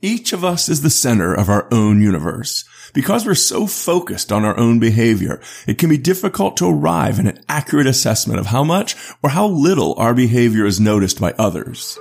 Each of us is the center of our own universe. Because we're so focused on our own behavior, it can be difficult to arrive at an accurate assessment of how much or how little our behavior is noticed by others.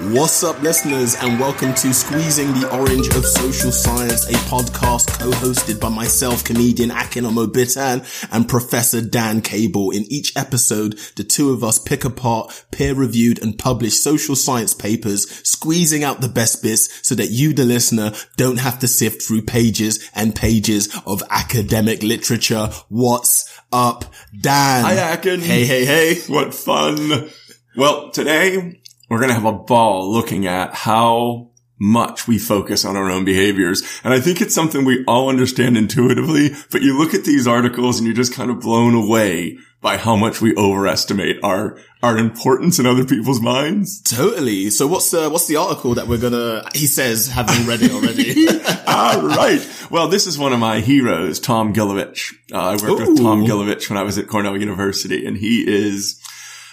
What's up, listeners, and welcome to Squeezing the Orange of Social Science, a podcast co-hosted by myself, comedian Akin Omobitan, and Professor Dan Cable. In each episode, the two of us pick apart peer-reviewed and published social science papers, squeezing out the best bits so that you, the listener, don't have to sift through pages and pages of academic literature. What's up, Dan? Hi, Akin. Hey, hey, hey. What fun. Well, today we're going to have a ball looking at how much we focus on our own behaviors. And I think it's something we all understand intuitively, but you look at these articles and you're just kind of blown away by how much we overestimate our, our importance in other people's minds. Totally. So what's the, what's the article that we're gonna, he says, having read it already. All right. Well, this is one of my heroes, Tom Gilovich. Uh, I worked with Tom Gilovich when I was at Cornell University and he is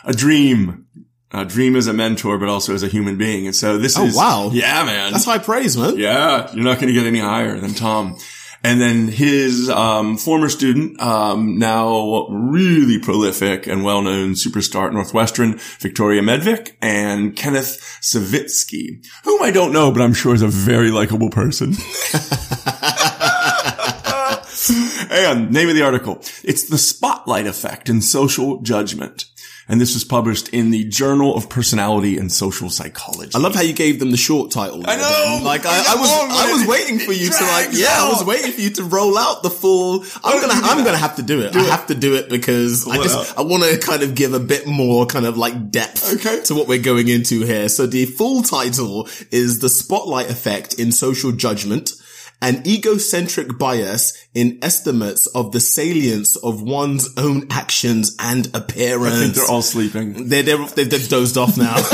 a dream. A dream as a mentor, but also as a human being. And so this is Oh, is, wow. yeah, man. That's high praise, man. Yeah, you're not going to get any higher than Tom. And then his um, former student, um, now really prolific and well-known superstar at Northwestern, Victoria Medvec, and Kenneth Savitsky, whom I don't know, but I'm sure is a very likable person. and name of the article. It's the spotlight effect in social judgment. And this was published in the Journal of Personality and Social Psychology. I love how you gave them the short title. I know! Like I I, was, I was waiting for you to like, yeah, I was waiting for you to roll out the full. I'm gonna, I'm that? gonna have to do it. I it. have to do it because I just, out. I want to kind of give a bit more kind of like depth Okay. to what we're going into here. So the full title is the spotlight effect in social judgment. An egocentric bias in estimates of the salience of one's own actions and appearance. I think they're all sleeping. They're, they're, they've, they've dozed off now.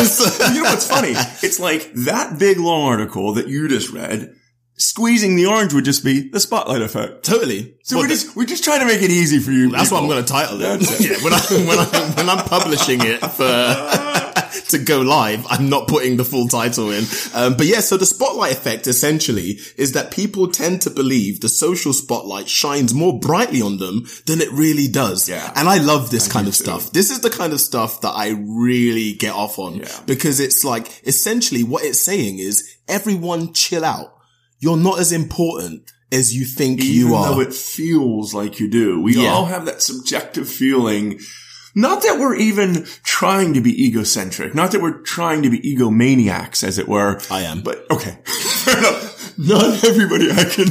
you know what's funny? It's like that big long article that you just read. Squeezing the orange would just be the spotlight effect. totally. So Well, we're just we're just trying to make it easy for you. That's what I'm going to title it. It. Yeah, when I when I when I'm publishing it for to go live, I'm not putting the full title in. Um, but yeah, so the spotlight effect essentially is that people tend to believe the social spotlight shines more brightly on them than it really does. Yeah. and I love this kind of too. stuff. This is the kind of stuff that I really get off on Yeah. because it's like essentially what it's saying is everyone chill out. You're not as important as you think Even you are. Even though it feels like you do, we Yeah. all have that subjective feeling. Not that we're even trying to be egocentric, not that we're trying to be egomaniacs, as it were. I am. But okay, fair enough. Not everybody I can.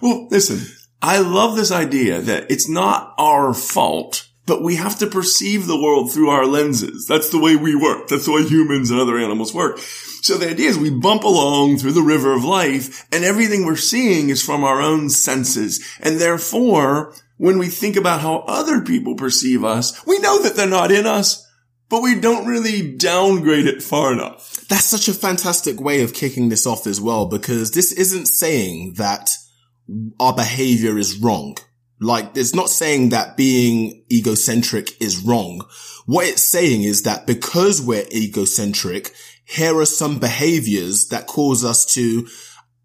well, listen, I love this idea that it's not our fault, but we have to perceive the world through our lenses. That's the way we work. That's the way humans and other animals work. So the idea is we bump along through the river of life and everything we're seeing is from our own senses. And therefore, when we think about how other people perceive us, we know that they're not in us, but we don't really downgrade it far enough. That's such a fantastic way of kicking this off as well, because this isn't saying that our behavior is wrong. Like, it's not saying that being egocentric is wrong. What it's saying is that because we're egocentric, here are some behaviors that cause us to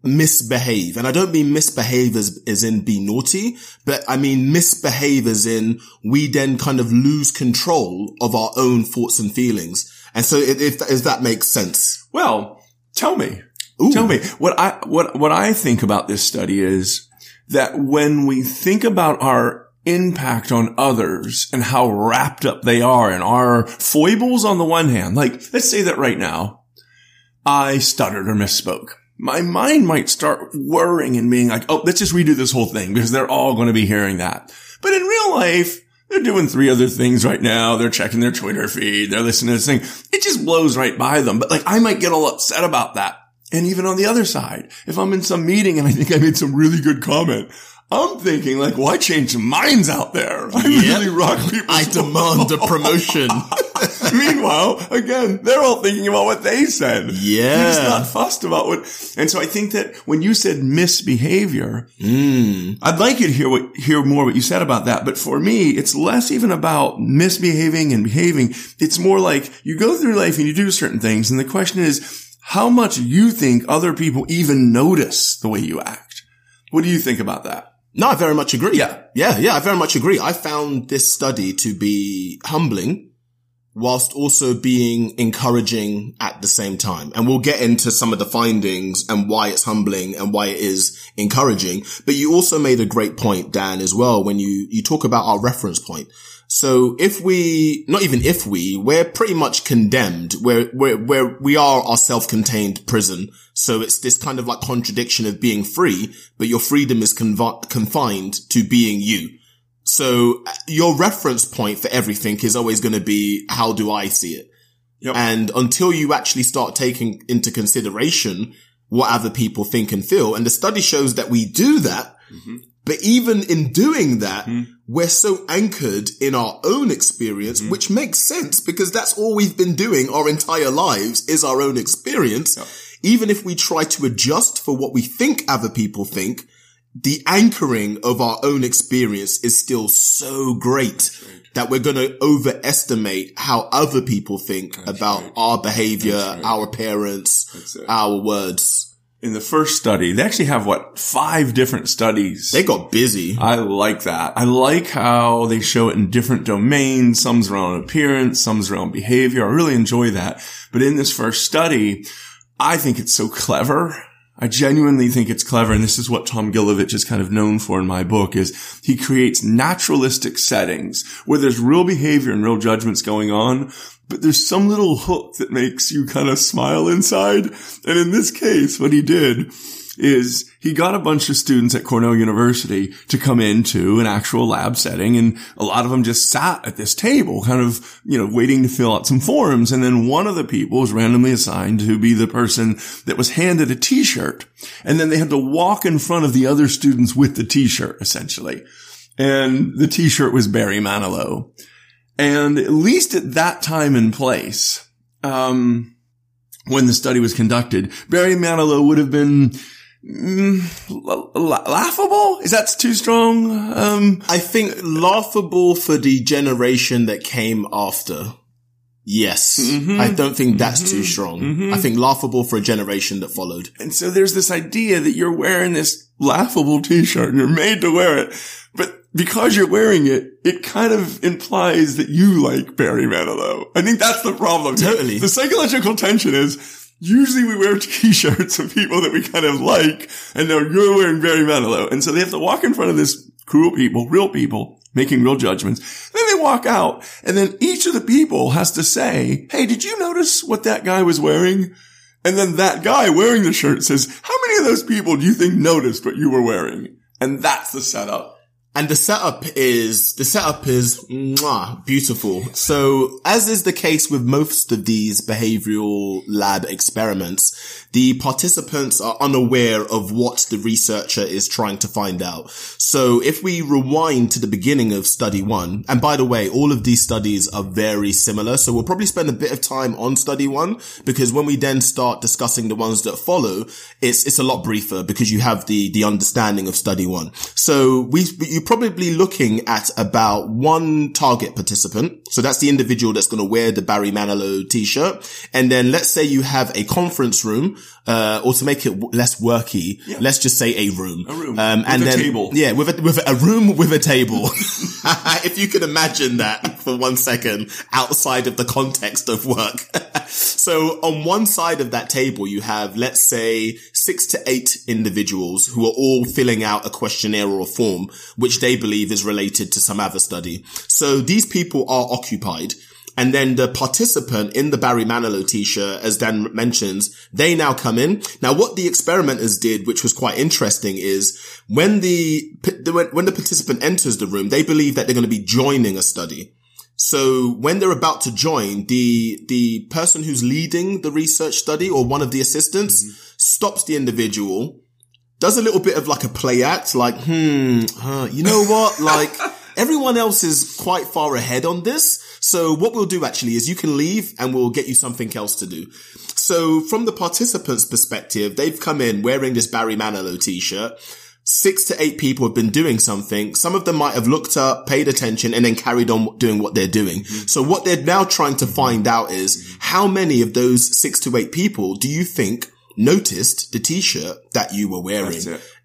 misbehave. And I don't mean misbehave as, as in be naughty, but I mean misbehave as in we then kind of lose control of our own thoughts and feelings. And so if, if, if that makes sense. Well, tell me, Ooh. tell me what I, what, what I think about this study is that when we think about our impact on others and how wrapped up they are in our foibles on the one hand, like let's say that right now I stuttered or misspoke. My mind might start worrying and being like, oh, let's just redo this whole thing because they're all going to be hearing that. But in real life, they're doing three other things right now. They're checking their Twitter feed. They're listening to this thing. It just blows right by them. But like, I might get all upset about that. And even on the other side, if I'm in some meeting and I think I made some really good comment, I'm thinking like, well, I changed minds out there. I Yep. really rock people. I demand a promotion. Meanwhile, again, they're all thinking about what they said. Yeah. They're just not fussed about what, and so I think that when you said misbehavior, Mm. I'd like you to hear what, hear more what you said about that. But for me, it's less even about misbehaving and behaving. It's more like you go through life and you do certain things. And the question is, how much you think other people even notice the way you act? What do you think about that? No, I very much agree. Yeah. Yeah, yeah, I very much agree. I found this study to be humbling whilst also being encouraging at the same time. And we'll get into some of the findings and why it's humbling and why it is encouraging. But you also made a great point, Dan, as well, when you, you talk about our reference point. So if we, not even if we, we're pretty much condemned. We're, we're, we're, we are our self-contained prison. So it's this kind of like contradiction of being free, but your freedom is conv- confined to being you. So uh, your reference point for everything is always going to be, how do I see it? Yep. And until you actually start taking into consideration what other people think and feel, and the study shows that we do that, mm-hmm. but even in doing that, mm-hmm. we're so anchored in our own experience, mm-hmm. which makes sense because that's all we've been doing our entire lives is our own experience. Even if we try to adjust for what we think other people think, the anchoring of our own experience is still so great that we're going to overestimate how other people think about right. our behavior, right. our parents, That's our words. In the first study, they actually have what, five different studies. They got busy. I like that. I like how they show it in different domains. Some's around appearance, some's around behavior. I really enjoy that. But in this first study, I think it's so clever. I genuinely think it's clever. And this is what Tom Gilovich is kind of known for in my book is he creates naturalistic settings where there's real behavior and real judgments going on. But there's some little hook that makes you kind of smile inside. And in this case, what he did is he got a bunch of students at Cornell University to come into an actual lab setting and a lot of them just sat at this table kind of, you know, waiting to fill out some forms. And then one of the people was randomly assigned to be the person that was handed a t-shirt. And then they had to walk in front of the other students with the t-shirt essentially. And the t-shirt was Barry Manilow. And at least at that time and place, um, when the study was conducted, Barry Manilow would have been mm, la- la- laughable. Is that too strong? Um, I think laughable for the generation that came after. Yes. Mhm. I don't think that's too strong. Mhm. I think laughable for a generation that followed. and so there's this idea that you're wearing this laughable t-shirt and you're made to wear it. But because you're wearing it, it kind of implies that you like Barry Manilow. I think that's the problem. Totally. The psychological tension is usually we wear t-shirts of people that we kind of like and now you're wearing Barry Manilow. And so they have to walk in front of this cruel people, real people, making real judgments. Then they walk out and then each of the people has to say, Hey, did you notice what that guy was wearing? And then that guy wearing the shirt says, how many of those people do you think noticed what you were wearing? And that's the setup. And the setup is, the setup is mwah, beautiful. So as is the case with most of these behavioral lab experiments, the participants are unaware of what the researcher is trying to find out. So if we rewind to the beginning of study one, and by the way, all of these studies are very similar. So we'll probably spend a bit of time on study one because when we then start discussing the ones that follow, it's, it's a lot briefer because you have the, the understanding of study one. So we, you're probably looking at about one target participant. So that's the individual that's going to wear the Barry Manilow t-shirt. And then let's say you have a conference room, uh, or to make it w- less worky, let's just say a room. A room. Um, With and a then, table. yeah, with a, with a room with a table. if you can imagine that for one second outside of the context of work. so on one side of that table, you have, let's say six to eight individuals who are all filling out a questionnaire or a form, which they believe is related to some other study. So these people are occupied. And then the participant in the Barry Manilow t-shirt, as Dan mentions, they now come in. Now, what the experimenters did, which was quite interesting, is when the when the participant enters the room, they believe that they're going to be joining a study. So when they're about to join, the the person who's leading the research study or one of the assistants mm-hmm. Stops the individual, does a little bit of like a play act, like, hmm, huh, you know what, like. Everyone else is quite far ahead on this. So what we'll do actually is you can leave and we'll get you something else to do. So from the participants perspective, they've come in wearing this Barry Manilow t-shirt. Six to eight people have been doing something. Some of them might have looked up, paid attention, and then carried on doing what they're doing. Mm-hmm. So what they're now trying to find out is how many of those six to eight people do you think noticed the t-shirt that you were wearing?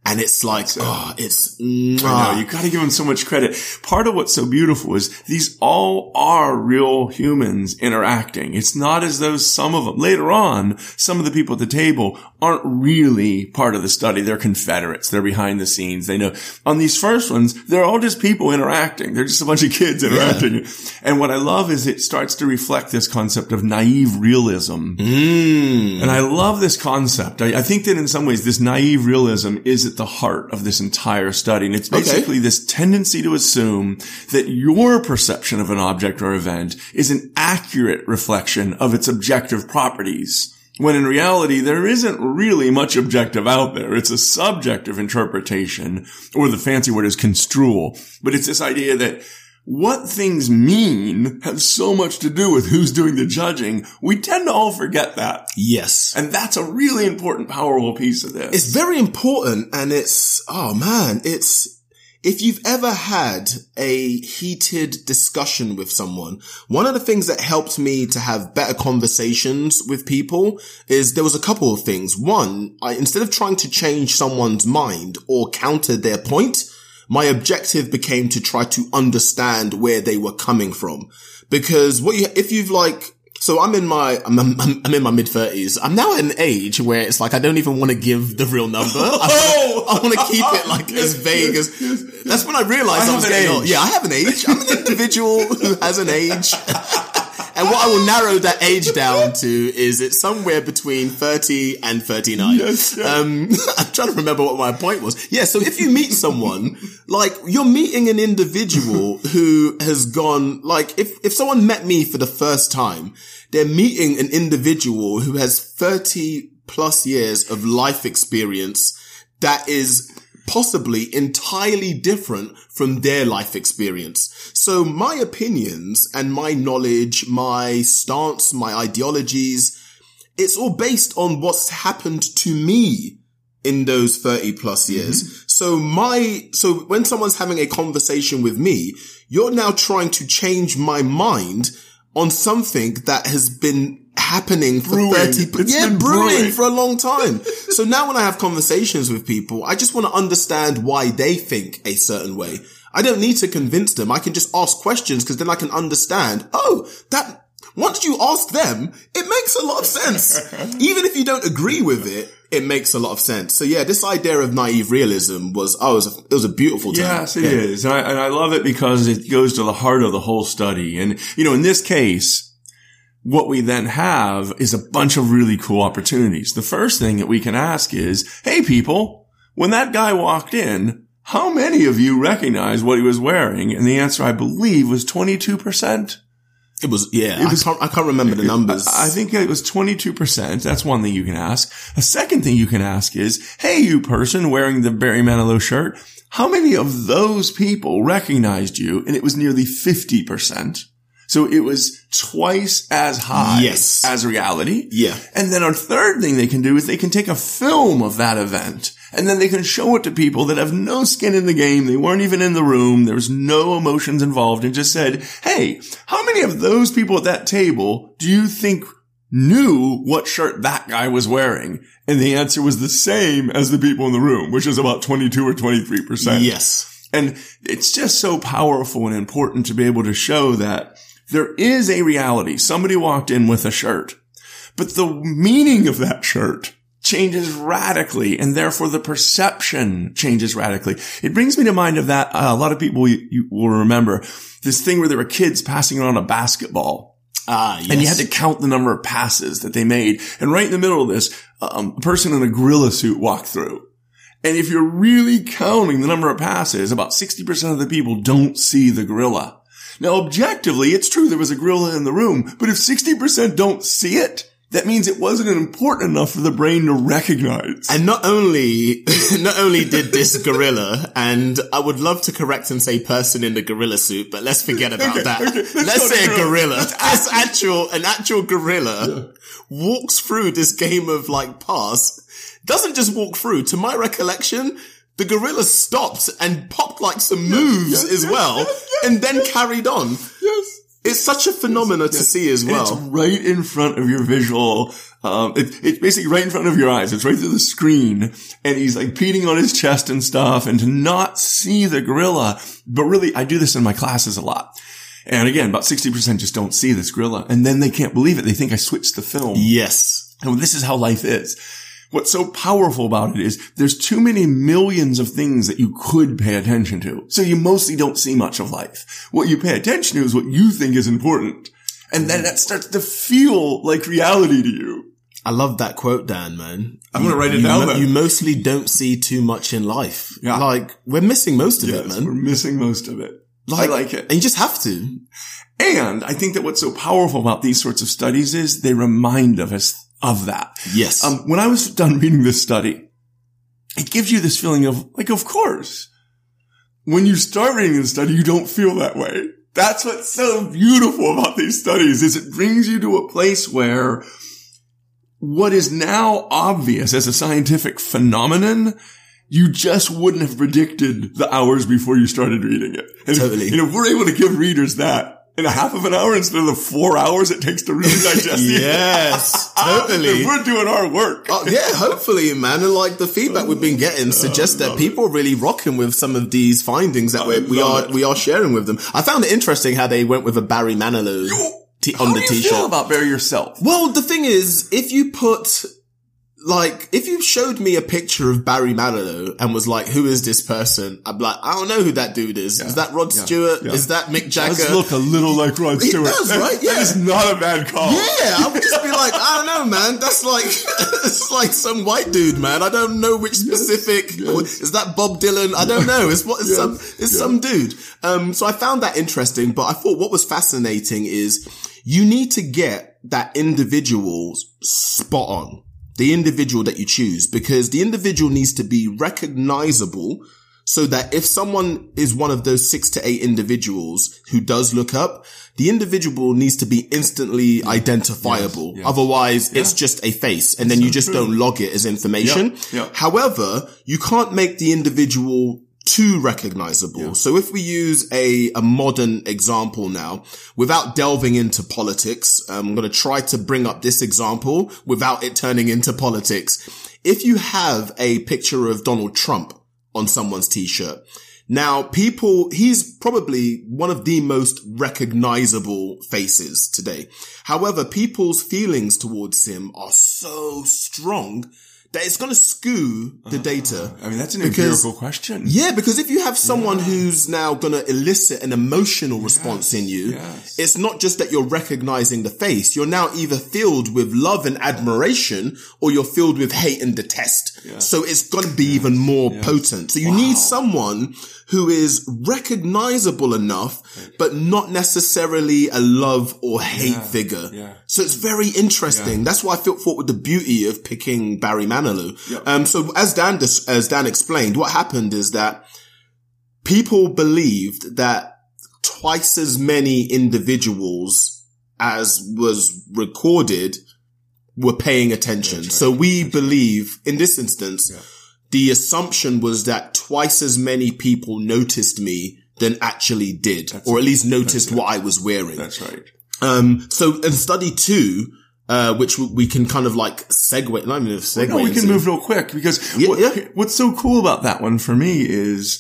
And it's like, oh, it's, I know, you gotta give them so much credit. Part of what's so beautiful is these all are real humans interacting. It's not as though some of them, later on, some of the people at the table aren't really part of the study. They're Confederates. They're behind the scenes. They know. On these first ones, they're all just people interacting. They're just a bunch of kids interacting. Yeah. And what I love is it starts to reflect this concept of naive realism. Mm. And I love this concept. I, I think that in some ways, this naive realism is at the heart of this entire study. And it's basically okay. this tendency to assume that your perception of an object or event is an accurate reflection of its objective properties. When in reality, there isn't really much objective out there. It's a subjective interpretation, or the fancy word is construal. But it's this idea that what things mean has so much to do with who's doing the judging. We tend to all forget that. Yes. And that's a really important, powerful piece of this. It's very important. And it's, oh man, it's, if you've ever had a heated discussion with someone, one of the things that helped me to have better conversations with people is there was a couple of things. One, I, instead of trying to change someone's mind or counter their point, my objective became to try to understand where they were coming from. Because what you, if you've like, so I'm in my, I'm, I'm, I'm in my mid thirties. I'm now at an age where it's like, I don't even want to give the real number. I, I want to keep it like as vague as, that's when I realized I, I was getting old. Yeah, I have an age. I'm an individual who has an age. And what I will narrow that age down to is it's somewhere between 30 and 39. Yes, um, I'm trying to remember what my point was. Yeah. So if you meet someone, like you're meeting an individual who has gone, like if, if someone met me for the first time, they're meeting an individual who has 30 plus years of life experience that is possibly entirely different from their life experience. So my opinions and my knowledge, my stance, my ideologies, it's all based on what's happened to me in those 30 plus years. Mm-hmm. So my, so when someone's having a conversation with me, you're now trying to change my mind on something that has been happening for brewing. 30 it's yeah brewing, brewing for a long time so now when i have conversations with people i just want to understand why they think a certain way i don't need to convince them i can just ask questions because then i can understand oh that once you ask them, it makes a lot of sense. Even if you don't agree with it, it makes a lot of sense. So yeah, this idea of naive realism was, oh, it was a, it was a beautiful time. Yes, it yeah. is, And I, and I love it because it goes to the heart of the whole study. And, you know, in this case, what we then have is a bunch of really cool opportunities. The first thing that we can ask is, Hey people, when that guy walked in, how many of you recognize what he was wearing? And the answer, I believe, was 22%. It was, yeah, it was, I, can't, I can't remember the numbers. I think it was 22%. That's one thing you can ask. A second thing you can ask is, Hey, you person wearing the Barry Manilow shirt, how many of those people recognized you? And it was nearly 50%. So it was twice as high yes. as reality. Yeah. And then our third thing they can do is they can take a film of that event and then they can show it to people that have no skin in the game. They weren't even in the room. There was no emotions involved and just said, Hey, how many of those people at that table do you think knew what shirt that guy was wearing? And the answer was the same as the people in the room, which is about 22 or 23%. Yes. And it's just so powerful and important to be able to show that there is a reality. Somebody walked in with a shirt, but the meaning of that shirt changes radically and therefore the perception changes radically. It brings me to mind of that. Uh, a lot of people you, you will remember this thing where there were kids passing around a basketball. Ah, yes. And you had to count the number of passes that they made. And right in the middle of this, um, a person in a gorilla suit walked through. And if you're really counting the number of passes, about 60% of the people don't see the gorilla. Now, objectively, it's true there was a gorilla in the room, but if 60% don't see it, that means it wasn't important enough for the brain to recognize. And not only, not only did this gorilla, and I would love to correct and say person in the gorilla suit, but let's forget about Okay, that. okay, let's let's say a gorilla. gorilla. This actual, an actual gorilla walks through this game of like pass, doesn't just walk through. To my recollection, the gorilla stopped and popped like some moves yes, as yes, well, yes, yes, and then carried on. yes. It's such a phenomena to see as And well. it's right in front of your visual. Um, it, it's basically right in front of your eyes. It's right through the screen, and he's like beating on his chest and stuff. And to not see the gorilla, but really, I do this in my classes a lot. And again, about sixty percent just don't see this gorilla, and then they can't believe it. They think I switched the film. Yes. And this is how life is. What's so powerful about it is there's too many millions of things that you could pay attention to. So you mostly don't see much of life. What you pay attention to is what you think is important. And then that starts to feel like reality to you. I love that quote, Dan, man. I'm gonna write it down. You mostly don't see too much in life. Yeah. Like, we're missing most of it, man. we're missing most of it. I like it. And you just have to. And I think that what's so powerful about these sorts of studies is they remind of us of that. Yes. Um, when I was done reading this study, it gives you this feeling of like, of course, when you start reading the study, you don't feel that way. That's what's so beautiful about these studies is it brings you to a place where what is now obvious as a scientific phenomenon, you just wouldn't have predicted the hours before you started reading it. And, Totally. And if we're able to give readers that in a half of an hour instead of the four hours it takes to really digest it, yes, totally. we're doing our work. Oh, yeah, hopefully, man. And like the feedback we've been getting oh, suggests that people are really rocking with some of these findings that we're, we are, it. we are sharing with them. I found it interesting how they went with a Barry Manilow t- on How the do you t-shirt. feel about Barry yourself? Well, the thing is, if you put, like, if you showed me a picture of Barry Manilow and was like, who is this person? I'd be like, I don't know who that dude is. Is that Rod yeah, Stewart? yeah. Is that Mick Jagger? Does look a little like Rod He Stewart. does, right? Yeah. That is not a bad call. yeah, I would just be like, I don't know, man. That's like, it's like some white dude, man. I don't know which specific, is that Bob Dylan? I don't know. It's what, it's Yes, some, it's some dude. Um, so I found that interesting, but I thought what was fascinating is you need to get that individual spot on. The individual that you choose, because the individual needs to be recognizable so that if someone is one of those six to eight individuals who does look up, the individual needs to be instantly identifiable. yes. Otherwise, it's just a face and then you just don't log it as information. Yeah, yeah. However, you can't make the individual too recognizable. So if we use a, a modern example now, without delving into politics, um, I'm going to try to bring up this example without it turning into politics. If you have a picture of Donald Trump on someone's t-shirt, now people, he's probably one of the most recognizable faces today. However, people's feelings towards him are so strong that it's going to skew the ah. data. I mean, that's an Because- empirical question. Yeah, because if you have someone who's now going to elicit an emotional response in you, yes. it's not just that you're recognizing the face. You're now either filled with love and admiration or you're filled with hate and detest. So it's going to be even more potent. So you need someone who is recognizable enough, but not necessarily a love or hate figure. yeah. So it's very interesting. That's why I felt thought with the beauty of picking Barry Manilow. Um, so as Dan, dis- as Dan explained, what happened is that people believed that twice as many individuals as was recorded were paying attention. So we believe in this instance, the assumption was that twice as many people noticed me than actually did, or at least noticed what I was wearing. That's right. Um, so in study two, uh, which we can kind of like segue, not even a segue. No, we can into- move real quick because Yeah, what- yeah. what's so cool about that one for me is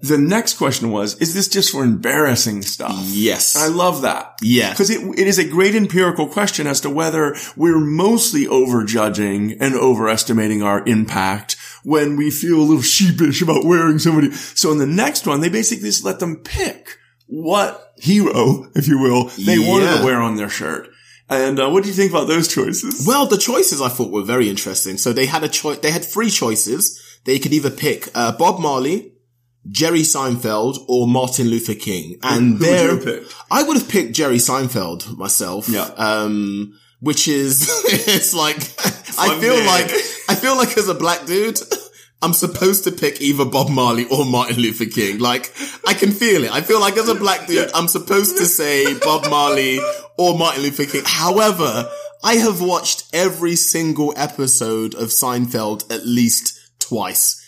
the next question was, is this just for embarrassing stuff? Yes. I love that. Yeah. Because it, it is a great empirical question as to whether we're mostly overjudging and overestimating our impact when we feel a little sheepish about wearing somebody. So in the next one, they basically just let them pick what hero, if you will, they wanted to wear on their shirt. And uh, what do you think about those choices? Well, the choices I thought were very interesting. So they had a choice, they had three choices. They could either pick, uh, Bob Marley, Jerry Seinfeld, or Martin Luther King. And who would there, picked? I would have picked Jerry Seinfeld myself. Yeah. Um, which is, it's like, I feel like, I feel like as a black dude, I'm supposed to pick either Bob Marley or Martin Luther King. Like, I can feel it. I feel like as a black dude, I'm supposed to say Bob Marley or Martin Luther King. However, I have watched every single episode of Seinfeld at least twice.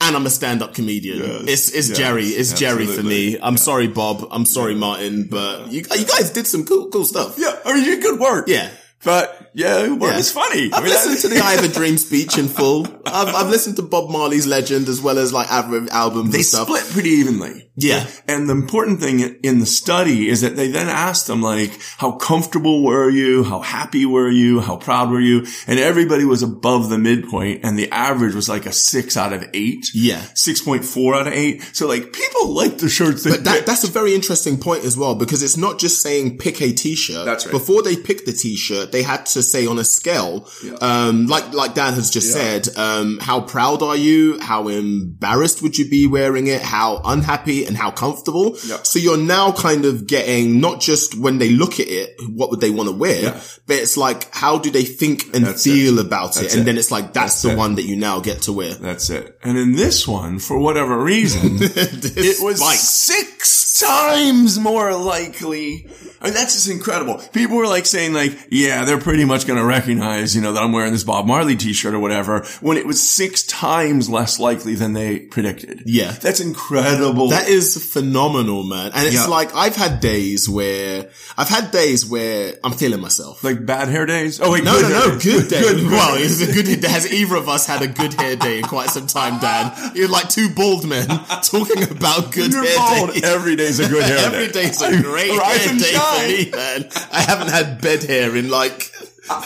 And I'm a stand-up comedian. Yes, It's, it's yes, Jerry. It's Jerry for me. I'm sorry, Bob. I'm sorry, Martin, but you, you guys did some cool, cool stuff. Yeah, I mean, you did good work. Yeah. But yeah, well, Yeah. it's funny. I've I mean, listened to the I Have a Dream speech in full. I've, I've listened to Bob Marley's Legend as well as like other albums They split pretty evenly. Yeah. And the important thing in the study is that they then asked them like, how comfortable were you? How happy were you? How proud were you? And everybody was above the midpoint and the average was like a six out of eight. Yeah. 6.4 out of eight. So like people like the shirts they But that, that's a very interesting point as well because it's not just saying pick a t-shirt. That's right. Before they picked the t-shirt, they had to say on a scale, um, like, like Dan has just said, um, how proud are you? How embarrassed would you be wearing it? How unhappy and how comfortable? Yeah. So you're now kind of getting not just when they look at it, what would they want to wear, Yeah. but it's like, how do they think and That's feel about it? And it. then it's like, that's, That's the it. one that you now get to wear. That's it. And in this one, for whatever reason, it was Spikes. six times more likely. I mean, that's just incredible. People were like saying like, yeah, they're pretty much going to recognize, you know, that I'm wearing this Bob Marley t-shirt or whatever when it was six times less likely than they predicted. Yeah. That's incredible. That is phenomenal, man. And it's Yeah. like, I've had days where, I've had days where I'm feeling myself. like bad hair days. Oh wait, no, no, no, days. good day. Good, well, it's a good, day. has either of us had a good hair day in quite some time, Dan? You're like two bald men talking about good You're hair bald. days. Every day's a good hair Every day. day's a great hair day for me, man. I haven't had bed hair in like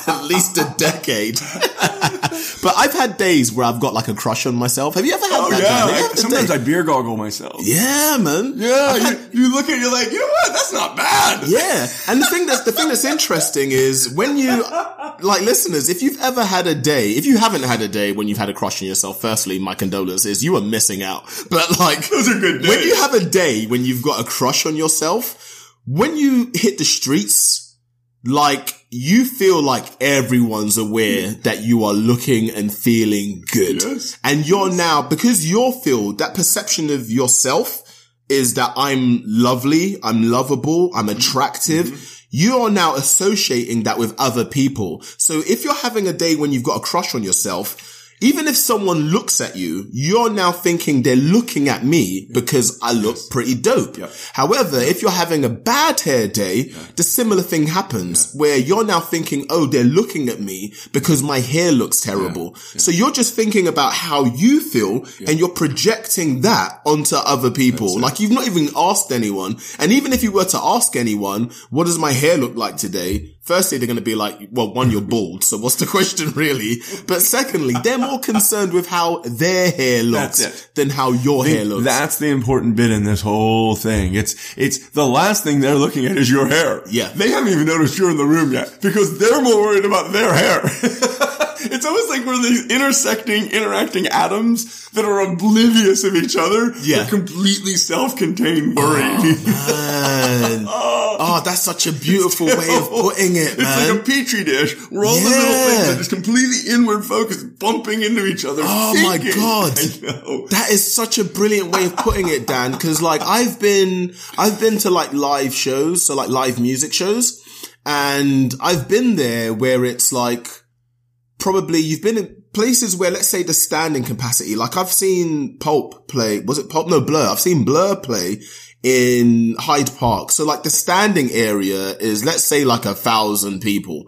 at least a decade. but I've had days where I've got like a crush on myself. Have you ever had Oh that? yeah. Dan? Have you ever had sometimes day? I beer goggle myself. yeah, man. Yeah, you, you look at it, you're like, you know what? That's not bad. Yeah. And the thing that's, the thing that's interesting is when you, like listeners, if you've ever had a day, if you haven't had a day when you've had a crush on yourself, firstly, my condolences, is you are missing out. But like, Those are good when you have a day when you've got a crush on yourself, when you hit the streets, like, you feel like everyone's aware that you are looking and feeling good. Yes. And you're now, because you're filled, that perception of yourself is that I'm lovely, I'm lovable, I'm mm-hmm. attractive. Mm-hmm. You are now associating that with other people. So if you're having a day when you've got a crush on yourself, even if someone looks at you, you're now thinking they're looking at me because I look pretty dope. Yeah. However, if you're having a bad hair day, the similar thing happens where you're now thinking, oh, they're looking at me because my hair looks terrible. So you're just thinking about how you feel and you're projecting that onto other people. Like you've not even asked anyone. And even if you were to ask anyone, what does my hair look like today? Firstly, they're going to be like, well, one, you're bald. So what's the question really? But secondly, they're more concerned with how their hair looks than how your hair looks. That's the important bit in this whole thing. It's, it's the last thing they're looking at is your hair. Yeah. They haven't even noticed you're in the room yet because they're more worried about their hair. it's almost like we're these intersecting, interacting atoms that are oblivious of each other. Yeah. Completely self-contained worried. Oh, man. Oh, that's such a beautiful way of oh, putting it, It's man. like a petri dish where all the little things are just completely inward focused, bumping into each other. Oh my. God. I know. That is such a brilliant way of putting it, Dan. Cause like I've been, I've been to like live shows, so like live music shows. And I've been there where it's like, probably you've been in places where let's say the standing capacity, like I've seen Pulp play, was it Pulp? No, Blur. I've seen Blur play in Hyde Park. So like the standing area is, let's say like a thousand people.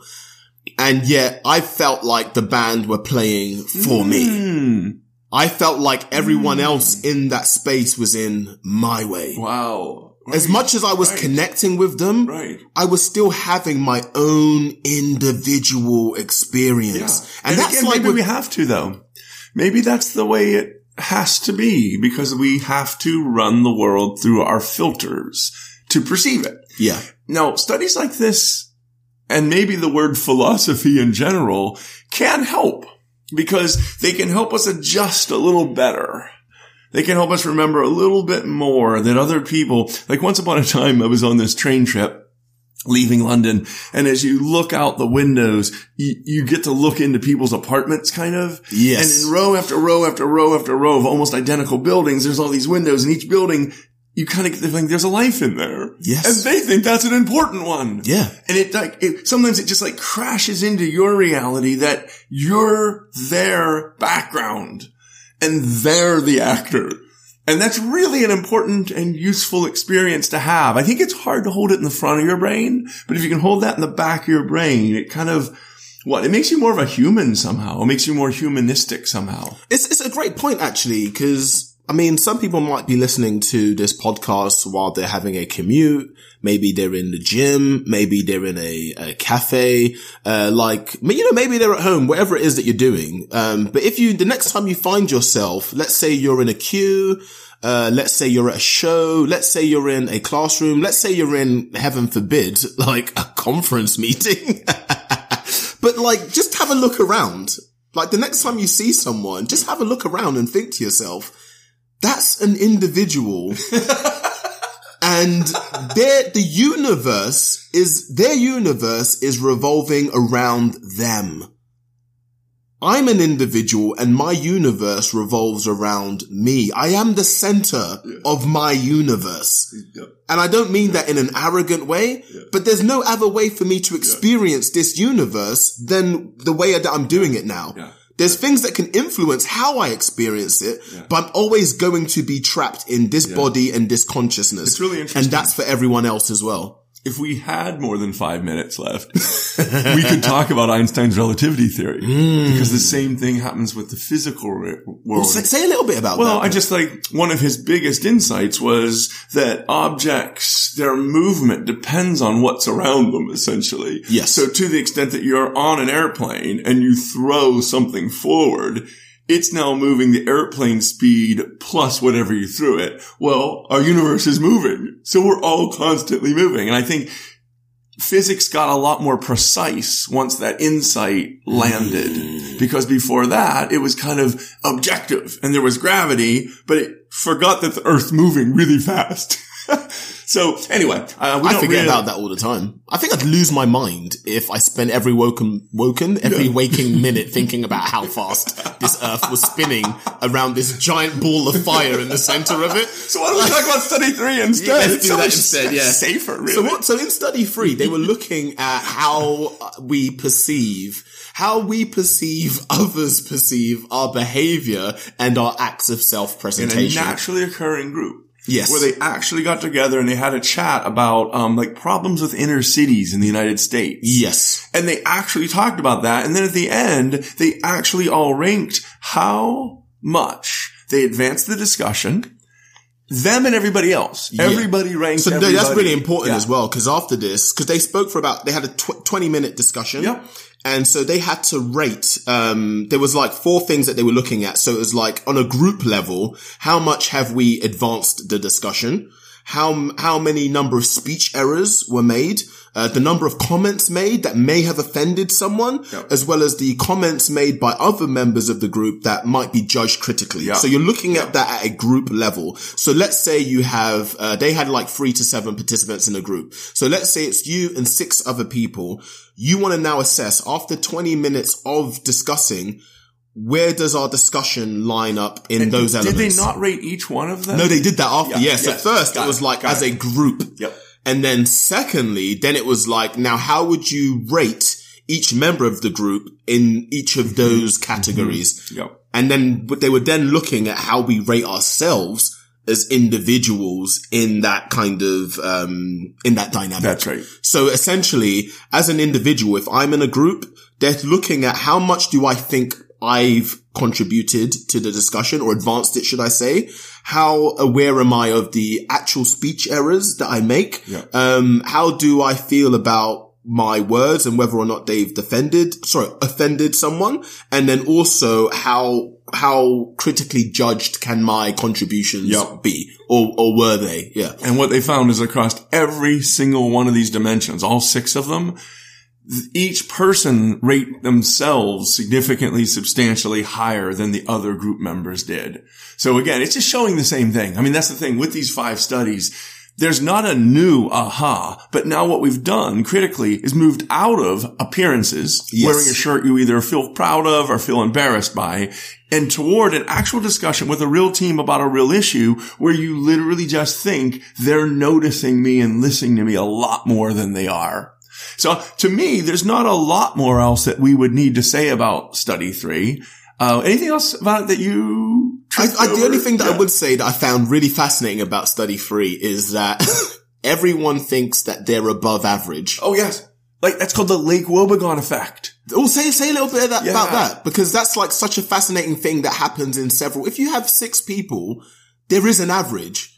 And yet I felt like the band were playing for me. Hmm. I felt like everyone else in that space was in my way. Wow. As much as I was Right. connecting with them, Right. I was still having my own individual experience. And, And, that's again, like maybe with, we have to though. Maybe that's the way it has to be because we have to run the world through our filters to perceive it. yeah, Now, studies like this and maybe the word philosophy in general can help because they can help us adjust a little better. They can help us remember a little bit more than other people, like once upon a time I was on this train trip leaving London. And as you look out the windows, you, you, get to look into people's apartments kind of. Yes. And in row after row after row after row of almost identical buildings, there's all these windows and each building, you kind of get the feeling there's a life in there. Yes. And they think that's an important one. Yeah. And it like, it, sometimes it just like crashes into your reality that you're their background and they're the actor. And that's really an important and useful experience to have. I think it's hard to hold it in the front of your brain, but if you can hold that in the back of your brain, it kind of, what? It makes you more of a human somehow. It makes you more humanistic somehow. It's, it's a great point actually, because I mean, some people might be listening to this podcast while they're having a commute. Maybe they're in the gym. Maybe they're in a, a cafe. Uh, like, you know, maybe they're at home, whatever it is that you're doing. Um, but if you, the next time you find yourself, let's say you're in a queue, uh, let's say you're at a show. Let's say you're in a classroom. Let's say you're in, heaven forbid, like a conference meeting. but like, just have a look around. Like the next time you see someone, just have a look around and think to yourself, that's an individual. and their, the universe is, their universe is revolving around them. I'm an individual and my universe revolves around me. I am the center yeah. of my universe. Yeah. And I don't mean that in an arrogant way, yeah. but there's no other way for me to experience this universe than the way that I'm doing it now. There's things that can influence how I experience it, yeah. but I'm always going to be trapped in this yeah. body and this consciousness. It's really interesting. And that's for everyone else as well if we had more than five minutes left, we could talk about Einstein's relativity theory mm. because the same thing happens with the physical world. Well, say, a little bit about well, that. Well, I just like one of his biggest insights was that objects, their movement depends on what's around them, essentially. Yes. So to the extent that you're on an airplane and you throw something forward, it's now moving the airplane speed plus whatever you threw it. Well, our universe is moving. So we're all constantly moving. And I think physics got a lot more precise once that insight landed. Mm. Because before that, it was kind of objective and there was gravity, but it forgot that the earth's moving really fast. So anyway, uh, I forget really... about that all the time. I think I'd lose my mind if I spent every woken, woken, every waking minute thinking about how fast this Earth was spinning around this giant ball of fire in the center of it. So why don't we talk about study three instead? Yeah, let's do so that instead. Yeah, safer. Really. So what? So in study three, they were looking at how we perceive how we perceive others perceive our behavior and our acts of self-presentation. In a naturally occurring group. Yes. Where they actually got together and they had a chat about, um, like problems with inner cities in the United States. Yes. And they actually talked about that. And then at the end, they actually all ranked how much they advanced the discussion them and everybody else. Yeah. Everybody ranked. So everybody. that's really important yeah. as well because after this, because they spoke for about, they had a tw- 20 minute discussion. Yep. And so they had to rate, um, there was like four things that they were looking at. So it was like on a group level, how much have we advanced the discussion? How, how many number of speech errors were made? Uh, the number of comments made that may have offended someone, as well as the comments made by other members of the group that might be judged critically. So you're looking at that at a group level. So let's say you have, uh, they had like three to seven participants in a group. So let's say it's you and six other people. You want to now assess after 20 minutes of discussing, where does our discussion line up in and those did elements? Did they not rate each one of them? No, they did that after. Yeah. Yes. yes. At first, Got it was like Got as a group. Yep. And then secondly, then it was like, now how would you rate each member of the group in each of those mm-hmm. categories? Mm-hmm. Yep. And then but they were then looking at how we rate ourselves as individuals in that kind of um in that dynamic. That's right. So essentially, as an individual, if I'm in a group, they're looking at how much do I think I've contributed to the discussion or advanced it, should I say? How aware am I of the actual speech errors that I make? Yeah. Um, how do I feel about my words and whether or not they've defended, sorry, offended someone? And then also how, how critically judged can my contributions yep. be or, or were they? Yeah. And what they found is across every single one of these dimensions, all six of them, each person rate themselves significantly, substantially higher than the other group members did. So again, it's just showing the same thing. I mean, that's the thing with these five studies. there's not a new aha, but now what we've done critically is moved out of appearances, Yes. wearing a shirt you either feel proud of or feel embarrassed by, and toward an actual discussion with a real team about a real issue where you literally just think they're noticing me and listening to me a lot more than they are. So to me, there's not a lot more else that we would need to say about study three. Uh, anything else about it that you? I, I, the only thing that I would say that I found really fascinating about study three is that everyone thinks that they're above average. Oh yes, like that's called the Lake Wobegon effect. Oh, say say a little bit of that, Yeah. about that because that's like such a fascinating thing that happens in several. If you have six people, there is an average.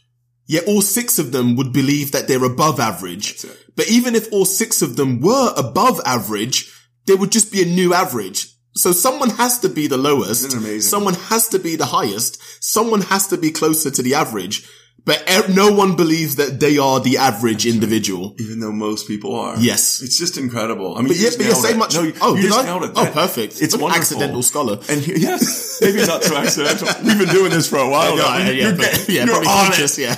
Yet all six of them would believe that they're above average. But even if all six of them were above average, there would just be a new average. So someone has to be the lowest. Isn't it amazing? Someone has to be the highest. Someone has to be closer to the average. But e- no one believes that they are the average individual. Even though most people are. Yes. It's just incredible. I mean, But you yeah, just but you say it. much. No, you, oh, you just I? nailed it. Oh, perfect. It's wonderful. Accidental scholar. And yes, maybe not so accidental. We've been doing this for a while now. yeah, yeah, You're but- yeah, you're probably on it. conscious, yeah.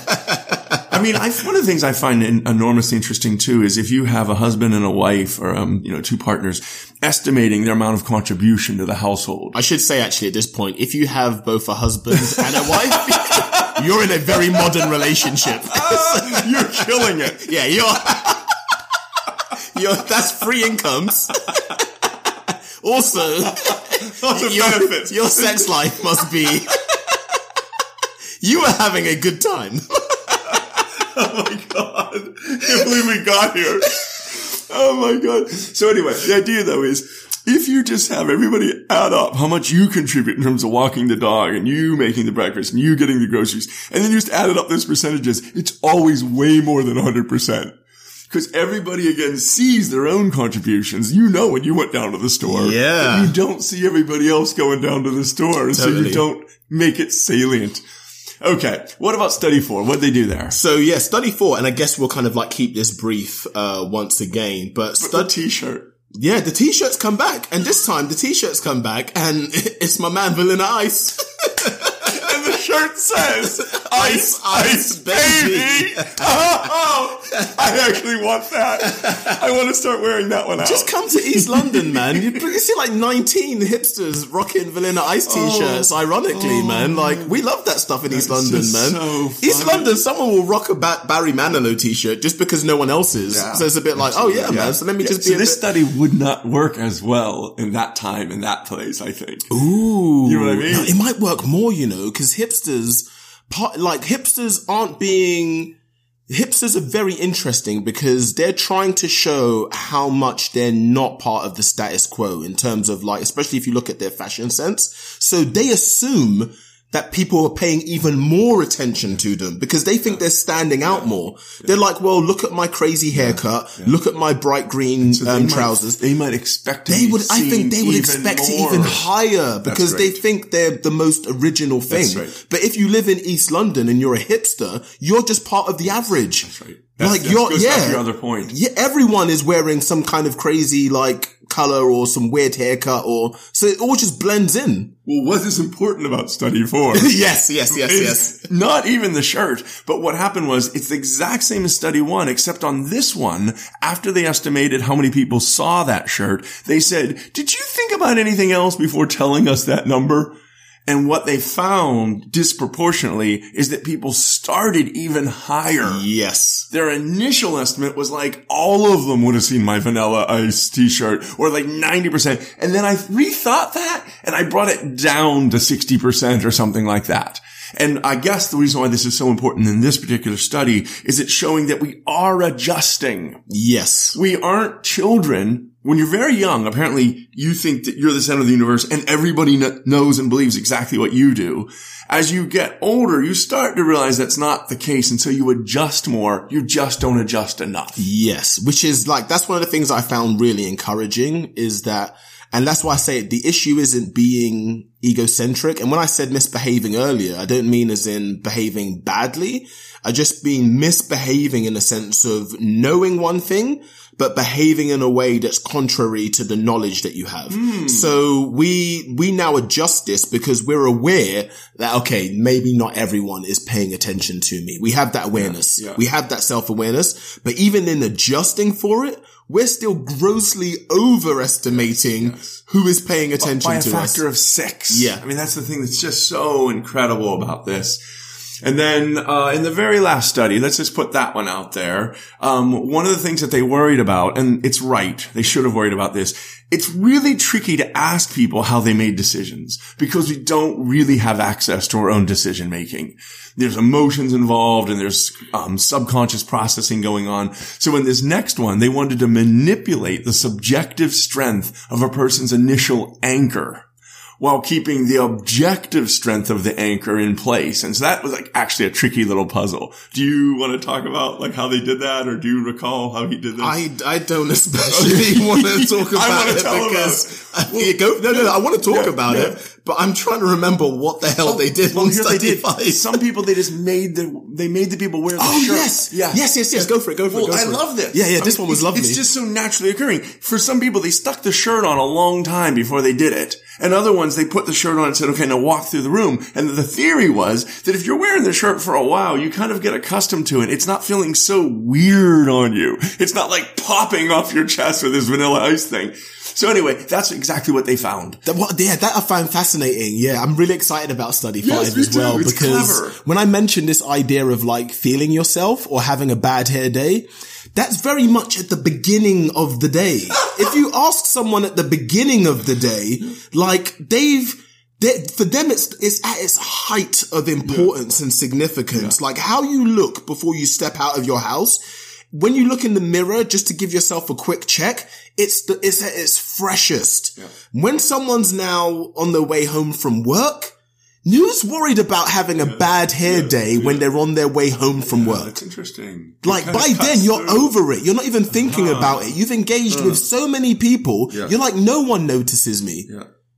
I mean, I, one of the things I find enormously interesting too is if you have a husband and a wife or, um, you know, two partners estimating their amount of contribution to the household. I should say actually at this point, if you have both a husband and a wife, you're in a very modern relationship. Oh. You're killing it. yeah, you're, you're, that's free incomes. also, Lots of your, benefits. your sex life must be, you are having a good time. Oh my god. I can't believe we got here. Oh my god. So anyway, the idea though is if you just have everybody add up how much you contribute in terms of walking the dog and you making the breakfast and you getting the groceries and then you just added up those percentages, it's always way more than 100%. Because everybody again sees their own contributions. You know when you went down to the store. Yeah. but You don't see everybody else going down to the store. So you don't make it salient. Okay. What about study four? What'd they do there? So yeah, study four, and I guess we'll kind of like keep this brief, uh, once again, but The study, t-shirt. Yeah, the t-shirts come back, and this time the t-shirts come back, and it's my man Vanilla Ice. Shirt says, Ice, ice, baby." oh, I actually want that. I want to start wearing that one out. Just come to East London, man. You, you see like 19 hipsters rocking Vanilla Ice oh. t-shirts, ironically, oh. man. Like, we love that stuff in East London, man. so East. London, someone will rock a ba- Barry Manilow t-shirt just because no one else is. Yeah. So it's a bit like, oh yeah, man, so let me Yeah, just so be a this bit- study would not work as well in that time, in that place, I think. Ooh. You know what I mean? No, it might work more, you know, because hipsters, like hipsters aren't being, hipsters are very interesting because they're trying to show how much they're not part of the status quo in terms of like, especially if you look at their fashion sense. So they assume that people are paying even more attention to them because they think they're standing out more. They're like, well, look at my crazy haircut. Look at my bright green They um, might- trousers They might expect they would i think they would expect it even higher because they think they're the most original thing That's right. but if you live in east london and you're a hipster you're just part of the average That's right. That, like that you're goes back yeah your other point. yeah everyone is wearing some kind of crazy like color or some weird haircut or so it all just blends in Well, what is important about study four? yes yes yes yes Not even the shirt, but what happened was it's the exact same as study one, except on this one, after they estimated how many people saw that shirt, they said, did you think about anything else before telling us that number? And what they found disproportionately is that people started even higher. yes Their initial estimate was like all of them would have seen my vanilla ice t-shirt or like 90%. And then I rethought that and I brought it down to 60% or something like that. And I guess the reason why this is so important in this particular study is it's showing that we are adjusting. yes We aren't children. When you're very young, apparently you think that you're the center of the universe and everybody kn- knows and believes exactly what you do. As you get older, you start to realize that's not the case. And so you adjust more. You just don't adjust enough. Yes, which is like, that's one of the things I found really encouraging is that And that's why I say the issue isn't being egocentric. And when I said misbehaving earlier, I don't mean as in behaving badly. I just mean misbehaving in the sense of knowing one thing, but behaving in a way that's contrary to the knowledge that you have. Hmm. So we, we now adjust this because we're aware that, okay, maybe not everyone is paying attention to me. We have that awareness. yeah. We have that self-awareness, but even in adjusting for it, we're still grossly overestimating who is paying attention to me. by a to factor us. of six. Yeah. I mean, that's the thing that's just so incredible about this. And then, uh, in the very last study, let's just put that one out there. Um, one of the things that they worried about, and it's right, they should have worried about this. It's really tricky to ask people how they made decisions because we don't really have access to our own decision making. There's emotions involved and there's um, subconscious processing going on. So in this next one, they wanted to manipulate the subjective strength of a person's initial anchor while keeping the objective strength of the anchor in place. And so that was like actually a tricky little puzzle. Do you want to talk about like how they did that or do you recall how he did this? I, I don't especially want to talk I about wanna it tell because you go, no, no, no, I want to talk Yeah, about yeah. it, but I'm trying to remember what the hell oh, they did well, on here they did. Some people they just made the they made the people wear the Oh shirt. yes, yeah, yes, yes, yes. Go for it. Go for Well, it. Go I it. love this. Yeah, yeah. I This mean, one was lovely. It's just so naturally occurring. For some people, they stuck the shirt on a long time before they did it. And other ones, they put the shirt on and said, okay, now walk through the room. And the theory was that if you're wearing the shirt for a while, you kind of get accustomed to it. It's not feeling so weird on you. It's not like popping off your chest with this vanilla ice thing. So anyway, that's exactly what they found. That, what, yeah, that I find fascinating. Yeah, I'm really excited about study five me as well. It's because clever. when I mentioned this idea of like feeling yourself or having a bad hair day, that's very much at the beginning of the day. if you ask someone at the beginning of the day, like they've, they, for them, it's, it's at its height of importance and significance. Like how you look before you step out of your house. When you look in the mirror, just to give yourself a quick check, it's the, it's at its freshest. When someone's now on their way home from work, who's worried about having a bad hair day when they're on their way home from work? That's interesting. Like by then you're over it. You're not even thinking uh-huh. about it. You've engaged with uh-huh. so many people. Yeah. You're like, no one notices me.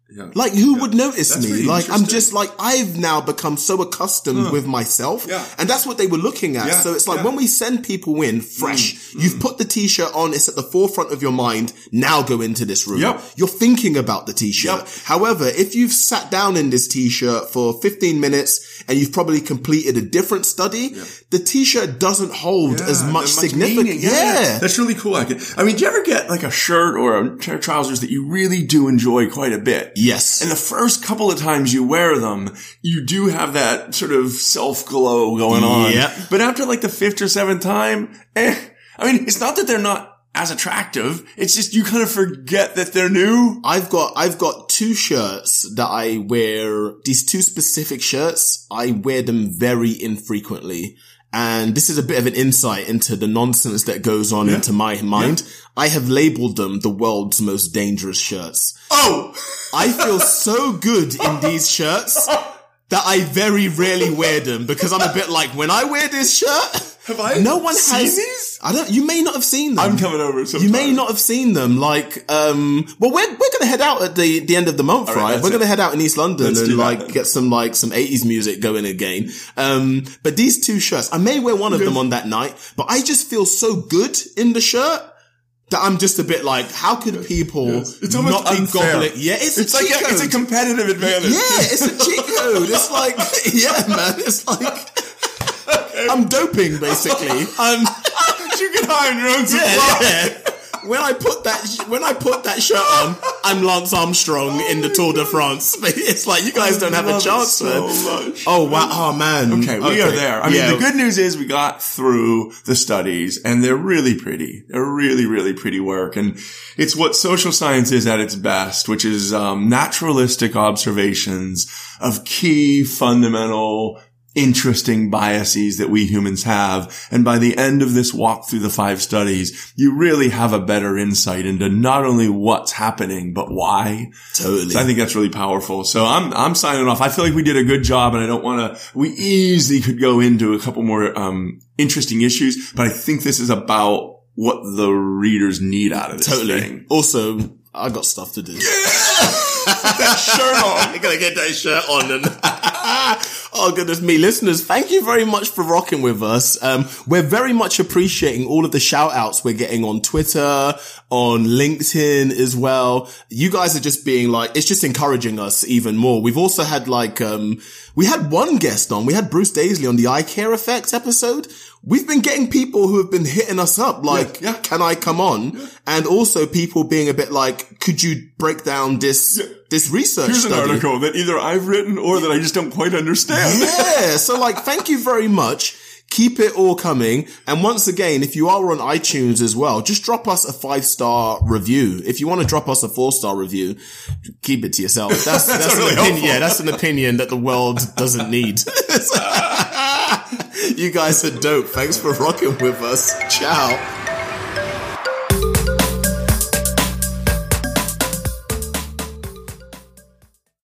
Yeah. Yeah. Like who would notice That's me? Like I'm just like I've now become so accustomed with myself. Yeah. And that's what they were looking at. Yeah, So it's like yeah. Mm, when we send people in fresh, you've put the t-shirt on, it's at the forefront of your mind. Now go into this room. Yep. You're thinking about the t-shirt. Yep. However, if you've sat down in this t-shirt for 15 minutes and you've probably completed a different study, the t-shirt doesn't hold as Yeah, much significance. Yeah. That's really cool. I, can, I mean, do you ever get like a shirt or a pair of trousers that you really do enjoy quite a bit? Yes. And the first couple of times you wear them, you do have that sort of self glow going on. Yep. But after like the fifth or seventh time, eh. I mean, it's not that they're not as attractive. It's just you kind of forget that they're new. I've got I've got two shirts that I wear. These two specific shirts, I wear them very infrequently. And this is a bit of an insight into the nonsense that goes on into my mind. I have labeled them the world's most dangerous shirts. Oh, I feel so good in these shirts that I very rarely wear them because I'm a bit like, when I wear this shirt, Have I no one seen has, these? I don't, you may not have seen them. I'm coming over. You may not have seen them. Like, um, well, we're we're gonna head out at the the end of the month, right, right? We're it. gonna head out in East London Let's and like get some like some eighties music going again. Um, but these two shirts, I may wear one of them on that night, but I just feel so good in the shirt. That I'm just a bit like, how could people It's almost not be gobbling? Yeah, it's, It's a like it's a competitive advantage. yeah, it's a cheat code. It's like, yeah, man, it's like I'm doping basically. I'm you can hire your own supply. yeah. When I put that when I put that shirt on, I'm Lance Armstrong in the Tour de France. It's like you guys don't have a chance, so man. much. Oh wow, oh man. Okay, we are there. I Yeah. mean, the good news is we got through the studies and they're really pretty. They're really, really pretty work. And it's what social science is at its best, which is, um, naturalistic observations of key fundamental interesting biases that we humans have. And by the end of this walk through the five studies, you really have a better insight into not only what's happening, but why. totally. So I think that's really powerful. So I'm I'm signing off. I feel like we did a good job, and I don't want to. We easily could go into a couple more um, interesting issues, but I think this is about what the readers need out of this totally. thing. Also, I got stuff to do. that shirt on. I gotta get that shirt on and oh goodness me. Listeners thank you very much for rocking with us. Um, we're very much appreciating all of the shout outs we're getting on twitter on linkedin as well. You guys are just being like it's just encouraging us even more. We've also had like um, we had one guest on. We had bruce daisley on the IKEA effect episode we've been getting people who have been hitting us up like Yeah, yeah. can i come on and also people being a bit like could you break down this this research Here's an article that either I've written or that I just don't quite understand. yeah. So like, thank you very much. Keep it all coming. And once again, if you are on iTunes as well, just drop us a five star review. If you want to drop us a four star review, keep it to yourself. That's, that's, really an opinion. helpful. Yeah, that's an opinion that the world doesn't need. you guys are dope. Thanks for rocking with us. Ciao.